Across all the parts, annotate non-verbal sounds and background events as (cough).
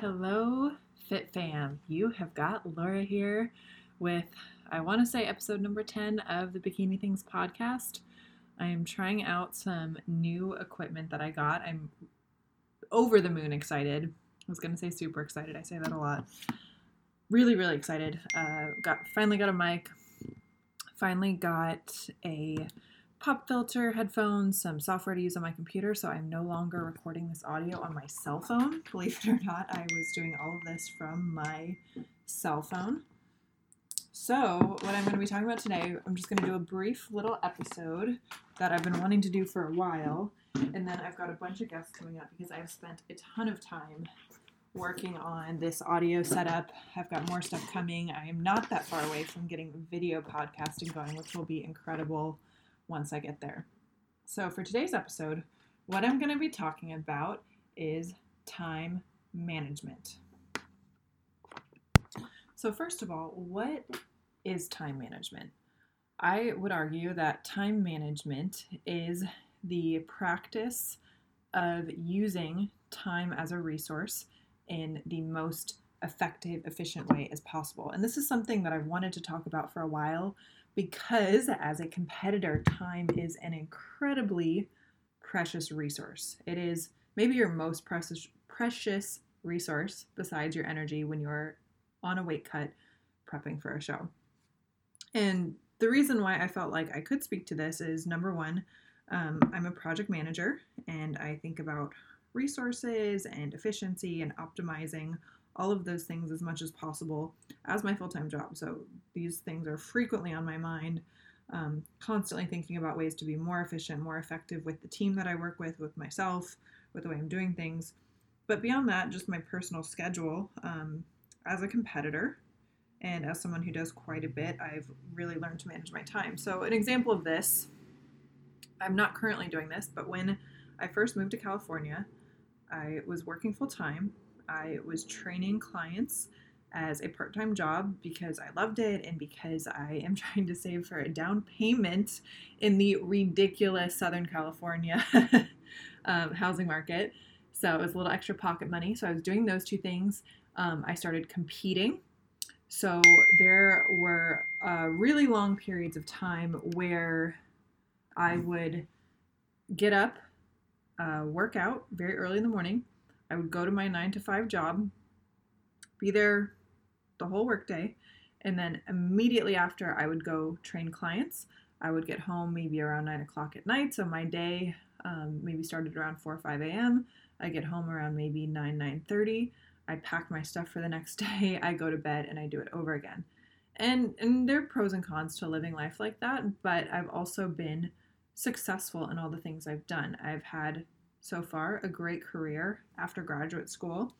Hello, Fit Fam. You have got Laura here with, I want to say, episode number 10 of the Bikini Things podcast. I am trying out some new equipment that I got. I'm over the moon excited. I was going to say super excited. I say that a lot. Really, really excited. Uh, got finally got a mic. Finally got a pop filter, headphones, some software to use on my computer, so I'm no longer recording this audio on my cell phone. (laughs) Believe it or not, I was doing all of this from my cell phone. So, what I'm going to be talking about today, I'm just going to do a brief little episode that I've been wanting to do for a while, and then I've got a bunch of guests coming up because I've spent a ton of time working on this audio setup. I've got more stuff coming. I am not that far away from getting video podcasting going, which will be incredible once I get there. So, for today's episode, what I'm going to be talking about is time management. So, first of all, what is time management? I would argue that time management is the practice of using time as a resource in the most effective, efficient way as possible. And this is something that I've wanted to talk about for a while because as a competitor, time is an incredibly precious resource. It is maybe your most precious precious resource besides your energy when you're on a weight cut prepping for a show. And the reason why I felt like I could speak to this is number one, um, I'm a project manager and I think about resources and efficiency and optimizing all of those things as much as possible as my full time job. So these things are frequently on my mind, um, constantly thinking about ways to be more efficient, more effective with the team that I work with, with myself, with the way I'm doing things. But beyond that, just my personal schedule um, as a competitor and as someone who does quite a bit, I've really learned to manage my time. So, an example of this, I'm not currently doing this, but when I first moved to California, I was working full time I was training clients as a part time job because I loved it and because I am (laughs) trying to save for a down payment in the ridiculous Southern California (laughs) um, housing market. So it was a little extra pocket money. So I was doing those two things. Um, I started competing. So there were uh, really long periods of time where I would get up, uh, work out very early in the morning, I would go to my nine to five job, be there the whole workday, and then immediately after I would go train clients. I would get home maybe around nine o'clock at night. So my day um, maybe started around four or five a.m. I get home around maybe nine nine thirty. I pack my stuff for the next (laughs) day. I go to bed and I do it over again. And and there are pros and cons to living life like that. But I've also been successful in all the things I've done. I've had so far, a great career after graduate school.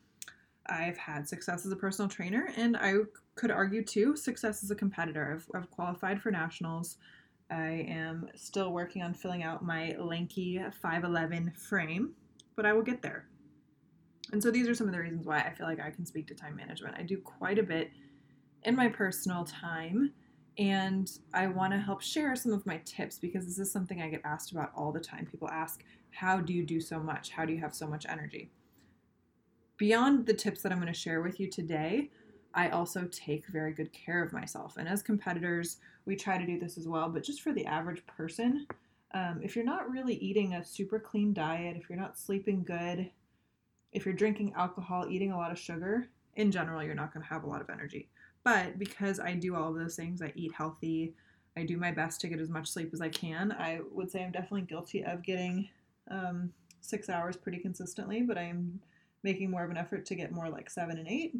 I've had success as a personal trainer, and I could argue too success as a competitor. I've, I've qualified for nationals. I am still working on filling out my lanky 5'11 frame, but I will get there. And so these are some of the reasons why I feel like I can speak to time management. I do quite a bit in my personal time, and I want to help share some of my tips because this is something I get asked about all the time. People ask, how do you do so much? How do you have so much energy? Beyond the tips that I'm going to share with you today, I also take very good care of myself. And as competitors, we try to do this as well. But just for the average person, um, if you're not really eating a super clean diet, if you're not sleeping good, if you're drinking alcohol, eating a lot of sugar, in general, you're not going to have a lot of energy. But because I do all of those things, I eat healthy, I do my best to get as much sleep as I can. I would say I'm definitely guilty of getting um, six hours pretty consistently, but I'm making more of an effort to get more like seven and eight.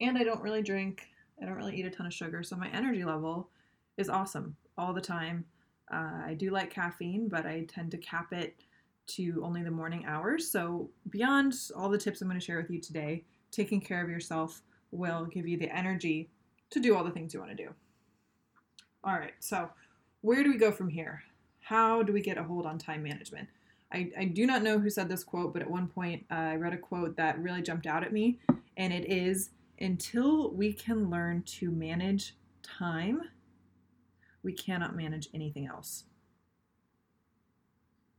And I don't really drink, I don't really eat a ton of sugar, so my energy level is awesome all the time. Uh, I do like caffeine, but I tend to cap it to only the morning hours. So, beyond all the tips I'm going to share with you today, taking care of yourself will give you the energy to do all the things you want to do. All right, so where do we go from here? How do we get a hold on time management? I, I do not know who said this quote, but at one point uh, I read a quote that really jumped out at me, and it is Until we can learn to manage time, we cannot manage anything else.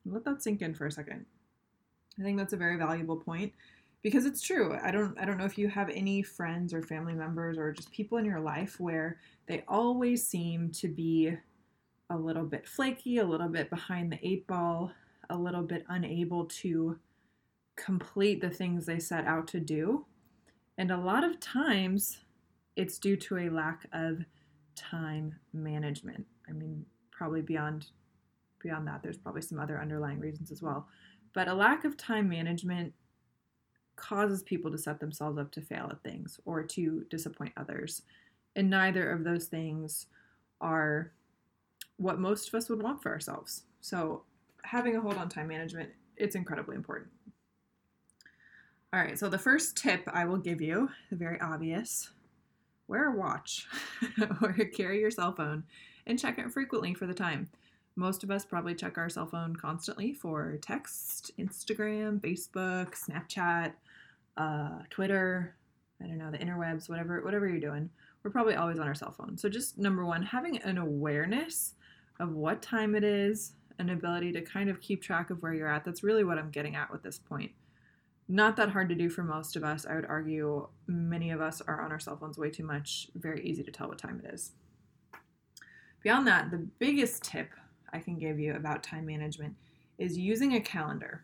Let that sink in for a second. I think that's a very valuable point because it's true. I don't I don't know if you have any friends or family members or just people in your life where they always seem to be a little bit flaky, a little bit behind the eight ball, a little bit unable to complete the things they set out to do. And a lot of times it's due to a lack of time management. I mean, probably beyond beyond that there's probably some other underlying reasons as well. But a lack of time management causes people to set themselves up to fail at things or to disappoint others. And neither of those things are what most of us would want for ourselves. So, having a hold on time management, it's incredibly important. All right, so the first tip I will give you, the very obvious, wear a watch (laughs) or carry your cell phone and check it frequently for the time. Most of us probably check our cell phone constantly for text, Instagram, Facebook, Snapchat, uh, Twitter, I don't know, the interwebs, whatever, whatever you're doing. We're probably always on our cell phone. So just number one, having an awareness of what time it is, an ability to kind of keep track of where you're at. That's really what I'm getting at with this point. Not that hard to do for most of us. I would argue many of us are on our cell phones way too much. Very easy to tell what time it is. Beyond that, the biggest tip I can give you about time management is using a calendar.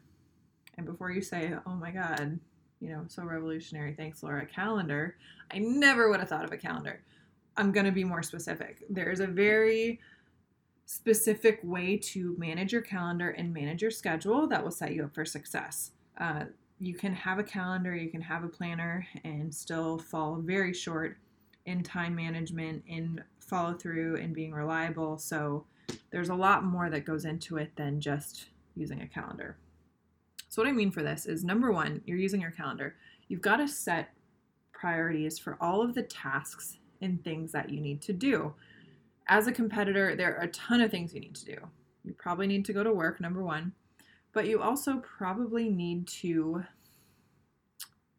And before you say, oh my God, you know, so revolutionary, thanks, Laura, calendar, I never would have thought of a calendar. I'm going to be more specific. There is a very specific way to manage your calendar and manage your schedule that will set you up for success. Uh, you can have a calendar, you can have a planner, and still fall very short in time management, in follow through, and being reliable. So, there's a lot more that goes into it than just using a calendar. So, what I mean for this is number one, you're using your calendar. You've got to set priorities for all of the tasks and things that you need to do as a competitor, there are a ton of things you need to do. You probably need to go to work, number one, but you also probably need to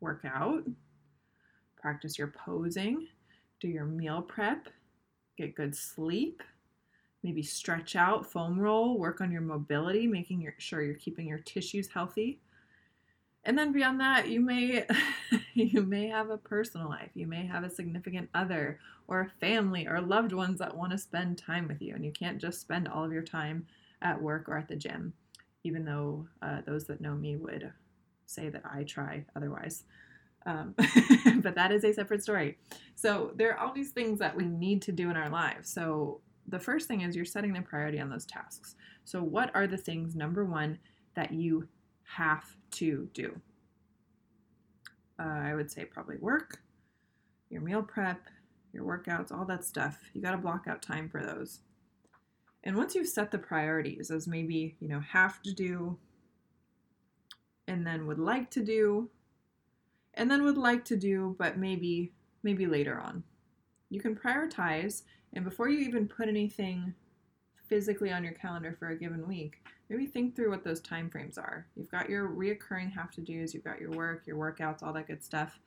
work out, practice your posing, do your meal prep, get good sleep, maybe stretch out, foam roll, work on your mobility, making your, sure you're keeping your tissues healthy. And then beyond that, you may (laughs) you may have a personal life. You may have a significant other or a family or loved ones that want to spend time with you and you can't just spend all of your time at work or at the gym. Even though uh, those that know me would say that I try otherwise. Um, (laughs) but that is a separate story. So there are all these things that we need to do in our lives. So the first thing is you're setting the priority on those tasks. So what are the things number one that you have to do? Uh, I would say probably work, your meal prep, your workouts, all that stuff. You got to block out time for those. And once you've set the priorities as maybe, you know, have to do, and then would like to do, and then would like to do, but maybe, maybe later on. You can prioritize, and before you even put anything physically on your calendar for a given week, maybe think through what those time frames are. You've got your reoccurring have to do's, you've got your work, your workouts, all that good stuff.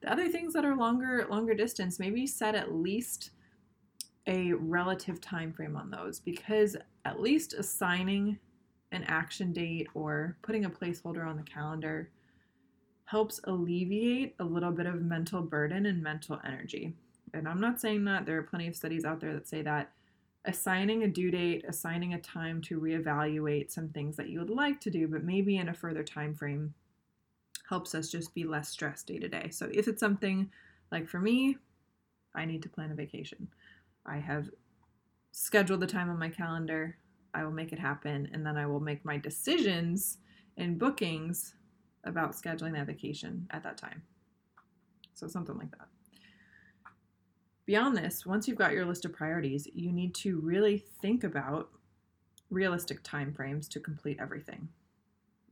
The other things that are longer longer distance, maybe set at least a relative time frame on those because at least assigning an action date or putting a placeholder on the calendar helps alleviate a little bit of mental burden and mental energy. And I'm not saying that there are plenty of studies out there that say that assigning a due date, assigning a time to reevaluate some things that you would like to do, but maybe in a further time frame helps us just be less stressed day to day. So if it's something like for me, I need to plan a vacation. I have scheduled the time on my calendar. I will make it happen and then I will make my decisions and bookings about scheduling that vacation at that time. So something like that. Beyond this, once you've got your list of priorities, you need to really think about realistic timeframes to complete everything.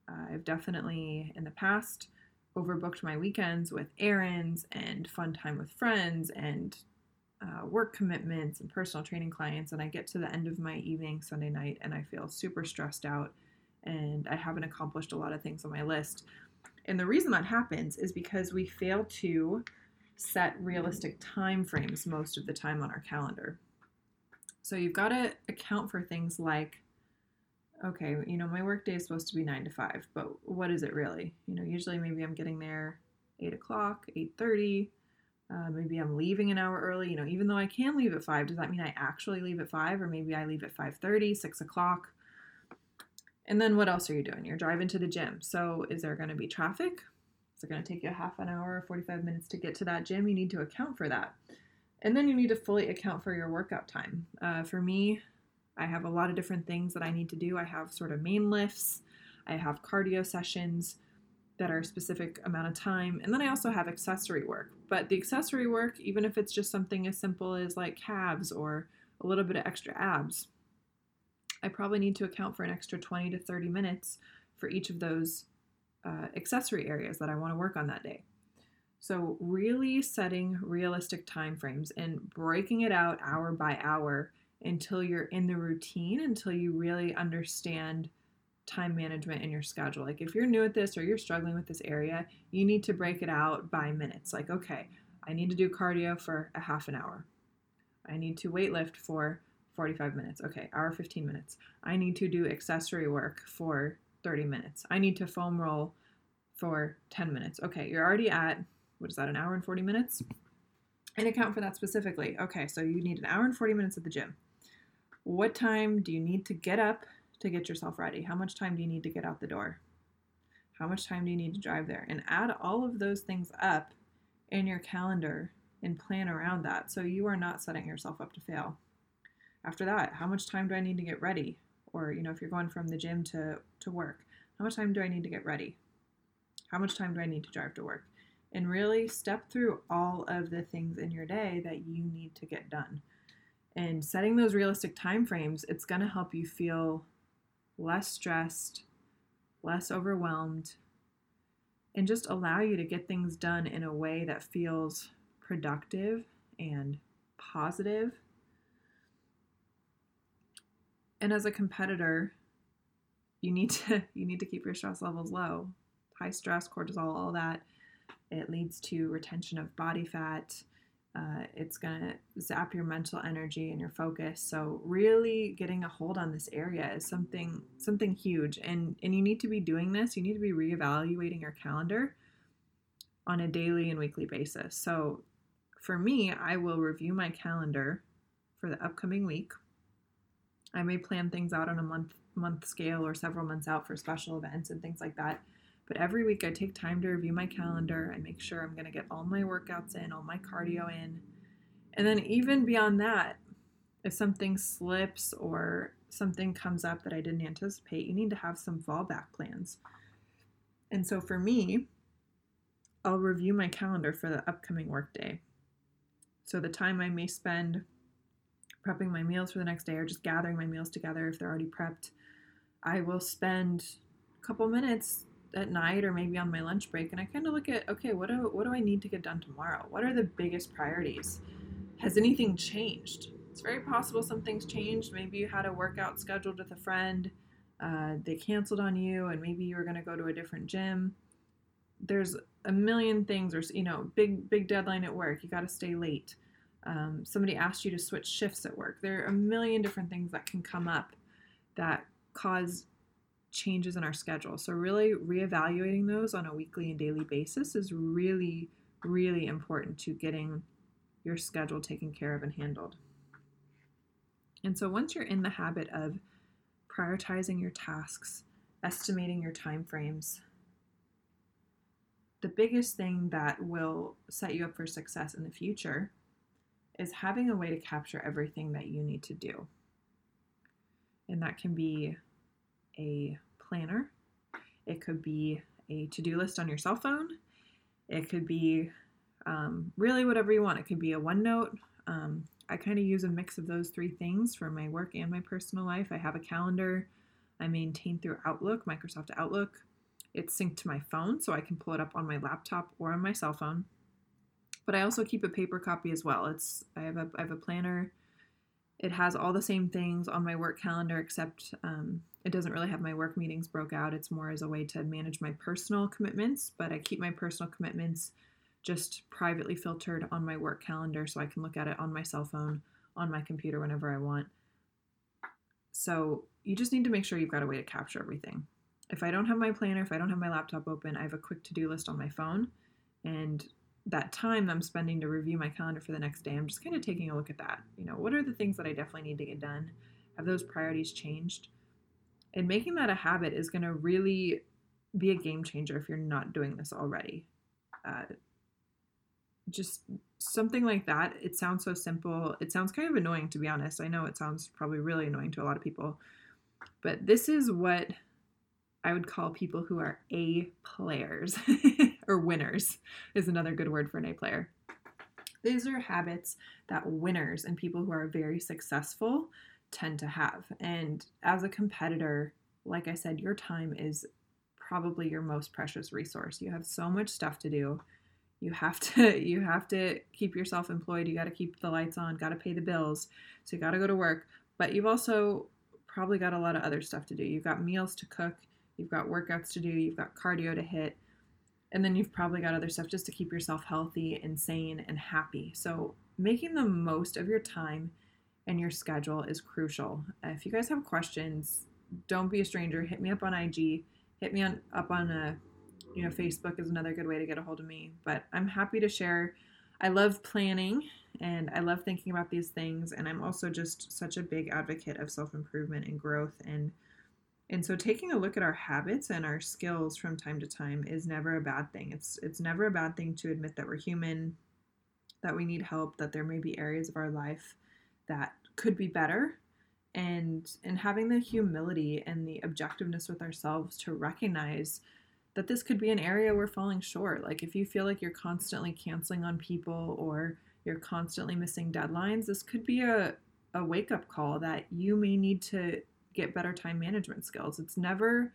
Uh, I've definitely in the past overbooked my weekends with errands and fun time with friends and uh, work commitments and personal training clients. And I get to the end of my evening Sunday night and I feel super stressed out and I haven't accomplished a lot of things on my list. And the reason that happens is because we fail to set realistic time frames most of the time on our calendar. So you've got to account for things like okay, you know, my work day is supposed to be nine to five, but what is it really? You know, usually maybe I'm getting there eight o'clock, eight thirty. Uh, maybe I'm leaving an hour early. You know, even though I can leave at five, does that mean I actually leave at five, or maybe I leave at five thirty, six o'clock? And then what else are you doing? You're driving to the gym. So is there going to be traffic? Is it going to take you a half an hour, or 45 minutes to get to that gym? You need to account for that. And then you need to fully account for your workout time. Uh, for me, I have a lot of different things that I need to do. I have sort of main lifts, I have cardio sessions that are a specific amount of time, and then I also have accessory work. But the accessory work, even if it's just something as simple as like calves or a little bit of extra abs, I probably need to account for an extra 20 to 30 minutes for each of those uh, accessory areas that I want to work on that day. So, really setting realistic time frames and breaking it out hour by hour until you're in the routine, until you really understand time management in your schedule. Like, if you're new at this or you're struggling with this area, you need to break it out by minutes. Like, okay, I need to do cardio for a half an hour, I need to weightlift for 45 minutes. Okay, hour 15 minutes. I need to do accessory work for 30 minutes. I need to foam roll for 10 minutes. Okay, you're already at, what is that, an hour and 40 minutes? And account for that specifically. Okay, so you need an hour and 40 minutes at the gym. What time do you need to get up to get yourself ready? How much time do you need to get out the door? How much time do you need to drive there? And add all of those things up in your calendar and plan around that so you are not setting yourself up to fail. After that, how much time do I need to get ready? Or, you know, if you're going from the gym to, to work, how much time do I need to get ready? How much time do I need to drive to work? And really step through all of the things in your day that you need to get done and setting those realistic time frames it's going to help you feel less stressed less overwhelmed and just allow you to get things done in a way that feels productive and positive and as a competitor you need to (laughs) you need to keep your stress levels low high stress cortisol all that it leads to retention of body fat uh, it's to zap your mental energy and your focus. So really getting a hold on this area is something something huge and and you need to be doing this. You need to be reevaluating your calendar on a daily and weekly basis. So for me, I will review my calendar for the upcoming week. I may plan things out on a month month scale or several months out for special events and things like that. But every week I take time to review my calendar. I make sure I'm going to get all my workouts in, all my cardio in. And then, even beyond that, if something slips or something comes up that I didn't anticipate, you need to have some fallback plans. And so for me, I'll review my calendar for the upcoming workday. So the time I may spend prepping my meals for the next day or just gathering my meals together if they're already prepped, I will spend a couple minutes at night or maybe on my lunch break and I kind of look at okay, what do what do I need to get done tomorrow? What are the biggest priorities? Has anything changed? It's very possible something's changed. Maybe you had a workout scheduled with a friend, uh, they canceled on you, and maybe you were going to go to a different gym. There's a million things, or you know, big big deadline at work. You got to stay late. Um, somebody asked you to switch shifts at work. There are a million different things that can come up that cause changes in our schedule. So, really reevaluating those on a weekly and daily basis is really, really important to getting your schedule taken care of and handled. And so, once you're in the habit of prioritizing your tasks, estimating your time frames, the biggest thing that will set you up for success in the future is having a way to capture everything that you need to do. And that can be a planner, it could be a to do list on your cell phone, it could be um, really whatever you want. It could be a OneNote. Um, I kind of use a mix of those three things for my work and my personal life. I have a calendar I maintain through Outlook, Microsoft Outlook. It's synced to my phone, so I can pull it up on my laptop or on my cell phone. But I also keep a paper copy as well. It's I have a I have a planner. It has all the same things on my work calendar, except um, it doesn't really have my work meetings broke out. It's more as a way to manage my personal commitments, but I keep my personal commitments just privately filtered on my work calendar so I can look at it on my cell phone, on my computer whenever I want. So you just need to make sure you've got a way to capture everything. If I don't have my planner, if I don't have my laptop open, I have a quick to do list on my phone. And that time I'm spending to review my calendar for the next day, I'm just kind of taking a look at that. You know, what are the things that I definitely need to get done? Have those priorities changed? And making that a habit is going to really be a game changer if you're not doing this already. Uh, just something like that. It sounds so simple. It sounds kind of annoying, to be honest. I know it sounds probably really annoying to a lot of people, but this is what I would call people who are A players (laughs) or winners, is another good word for an A player. These are habits that winners and people who are very successful tend to have. And as a competitor, like I said, your time is probably your most precious resource. You have so much stuff to do. You have to (laughs) you have to keep yourself employed. You got to keep the lights on, got to pay the bills. So you got to go to work, but you've also probably got a lot of other stuff to do. You've got meals to cook, you've got workouts to do, you've got cardio to hit, and then you've probably got other stuff just to keep yourself healthy and sane and happy. So making the most of your time and your schedule is crucial. If you guys have questions, don't be a stranger. Hit me up on IG. Hit me on up on a, uh, you know, Facebook is another good way to get a hold of me. But I'm happy to share. I love planning and I love thinking about these things. And I'm also just such a big advocate of self improvement and growth. And and so taking a look at our habits and our skills from time to time is never a bad thing. It's it's never a bad thing to admit that we're human, that we need help, that there may be areas of our life that could be better and and having the humility and the objectiveness with ourselves to recognize that this could be an area we're falling short like if you feel like you're constantly canceling on people or you're constantly missing deadlines this could be a, a wake-up call that you may need to get better time management skills it's never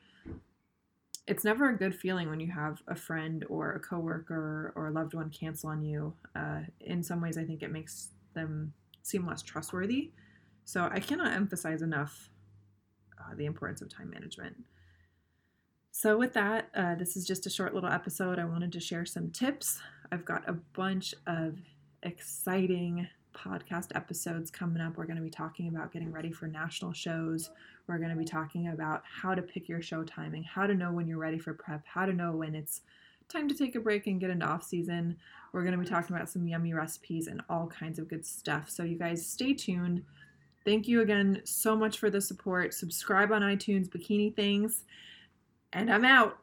it's never a good feeling when you have a friend or a coworker or a loved one cancel on you uh, in some ways i think it makes them seem less trustworthy. So I cannot emphasize enough uh, the importance of time management. So, with that, uh, this is just a short little episode. I wanted to share some tips. I've got a bunch of exciting podcast episodes coming up. We're going to be talking about getting ready for national shows. We're going to be talking about how to pick your show timing, how to know when you're ready for prep, how to know when it's time to take a break and get into off season. We're going to be talking about some yummy recipes and all kinds of good stuff. So, you guys stay tuned. Thank you again so much for the support. Subscribe on iTunes, Bikini Things, and I'm out.